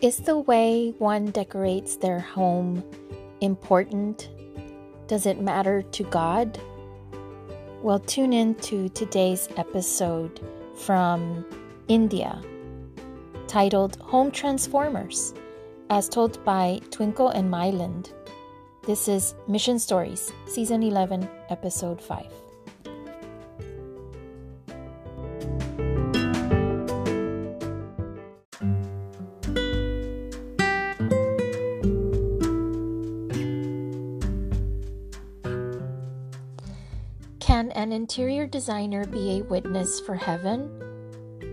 Is the way one decorates their home important? Does it matter to God? Well, tune in to today's episode from India titled Home Transformers, as told by Twinkle and Milind. This is Mission Stories, Season 11, Episode 5. Can an interior designer be a witness for heaven?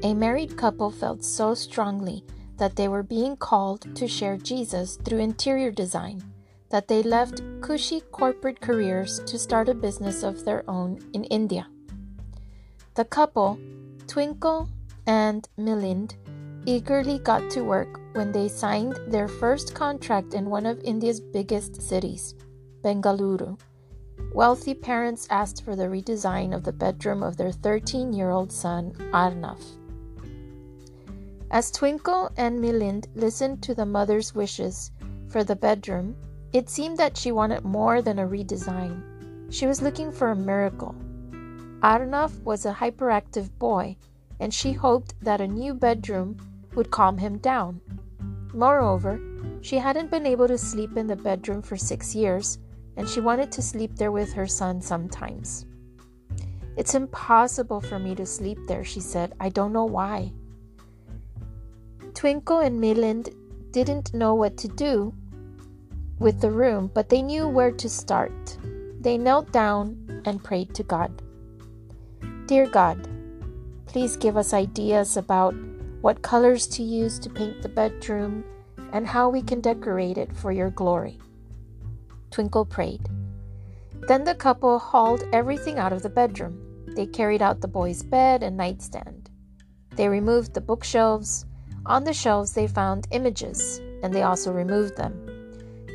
A married couple felt so strongly that they were being called to share Jesus through interior design that they left cushy corporate careers to start a business of their own in India. The couple, Twinkle and Milind, eagerly got to work when they signed their first contract in one of India's biggest cities, Bengaluru. Wealthy parents asked for the redesign of the bedroom of their 13 year old son, Arnav. As Twinkle and Milind listened to the mother's wishes for the bedroom, it seemed that she wanted more than a redesign. She was looking for a miracle. Arnav was a hyperactive boy, and she hoped that a new bedroom would calm him down. Moreover, she hadn't been able to sleep in the bedroom for six years and she wanted to sleep there with her son sometimes. It's impossible for me to sleep there, she said. I don't know why. Twinkle and Milind didn't know what to do with the room, but they knew where to start. They knelt down and prayed to God. Dear God, please give us ideas about what colors to use to paint the bedroom and how we can decorate it for your glory. Twinkle prayed. Then the couple hauled everything out of the bedroom. They carried out the boy's bed and nightstand. They removed the bookshelves. On the shelves, they found images, and they also removed them.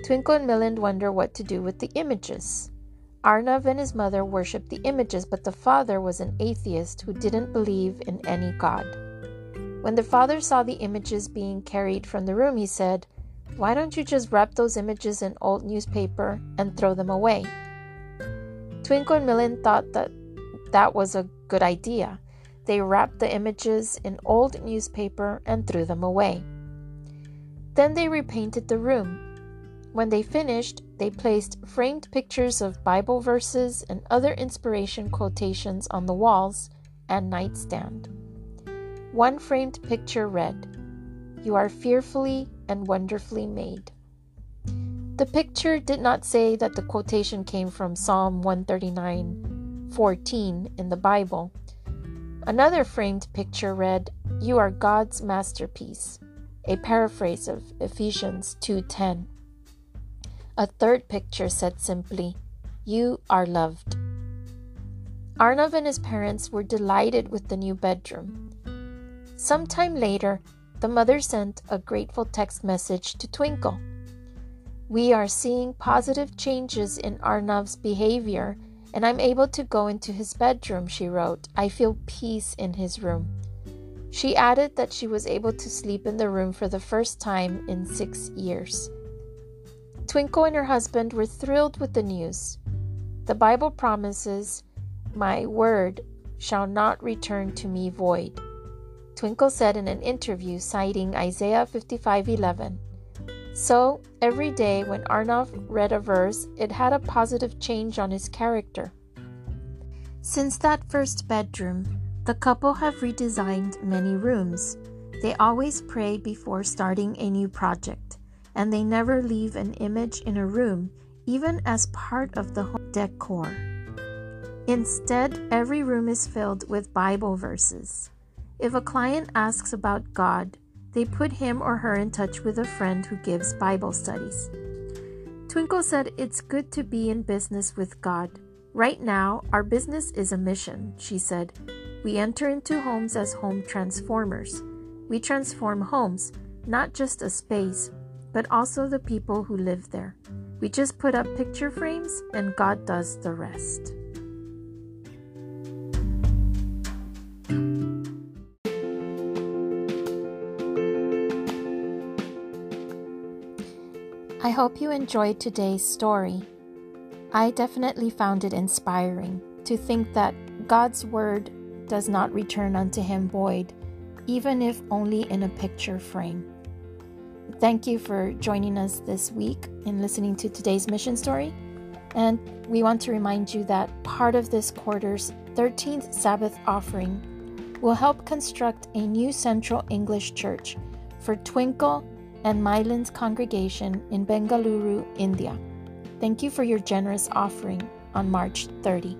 Twinkle and Milind wonder what to do with the images. Arnav and his mother worshipped the images, but the father was an atheist who didn't believe in any god. When the father saw the images being carried from the room, he said, why don't you just wrap those images in old newspaper and throw them away? Twinkle and Milind thought that that was a good idea. They wrapped the images in old newspaper and threw them away. Then they repainted the room. When they finished, they placed framed pictures of Bible verses and other inspiration quotations on the walls and nightstand. One framed picture read, You are fearfully and wonderfully made. The picture did not say that the quotation came from Psalm 139:14 in the Bible. Another framed picture read, "You are God's masterpiece," a paraphrase of Ephesians 2:10. A third picture said simply, "You are loved." Arnav and his parents were delighted with the new bedroom. Sometime later, the mother sent a grateful text message to Twinkle. We are seeing positive changes in Arnav's behavior, and I'm able to go into his bedroom, she wrote. I feel peace in his room. She added that she was able to sleep in the room for the first time in six years. Twinkle and her husband were thrilled with the news. The Bible promises, My word shall not return to me void. Twinkle said in an interview citing Isaiah 55:11. So, every day when Arnav read a verse, it had a positive change on his character. Since that first bedroom, the couple have redesigned many rooms. They always pray before starting a new project, and they never leave an image in a room, even as part of the home decor. Instead, every room is filled with Bible verses. If a client asks about God, they put him or her in touch with a friend who gives Bible studies. Twinkle said it's good to be in business with God. Right now, our business is a mission, she said. We enter into homes as home transformers. We transform homes, not just a space, but also the people who live there. We just put up picture frames and God does the rest. I hope you enjoyed today's story. I definitely found it inspiring to think that God's word does not return unto him void, even if only in a picture frame. Thank you for joining us this week in listening to today's mission story. And we want to remind you that part of this quarter's 13th Sabbath offering will help construct a new Central English church for Twinkle and Milind's congregation in Bengaluru, India. Thank you for your generous offering on March 30.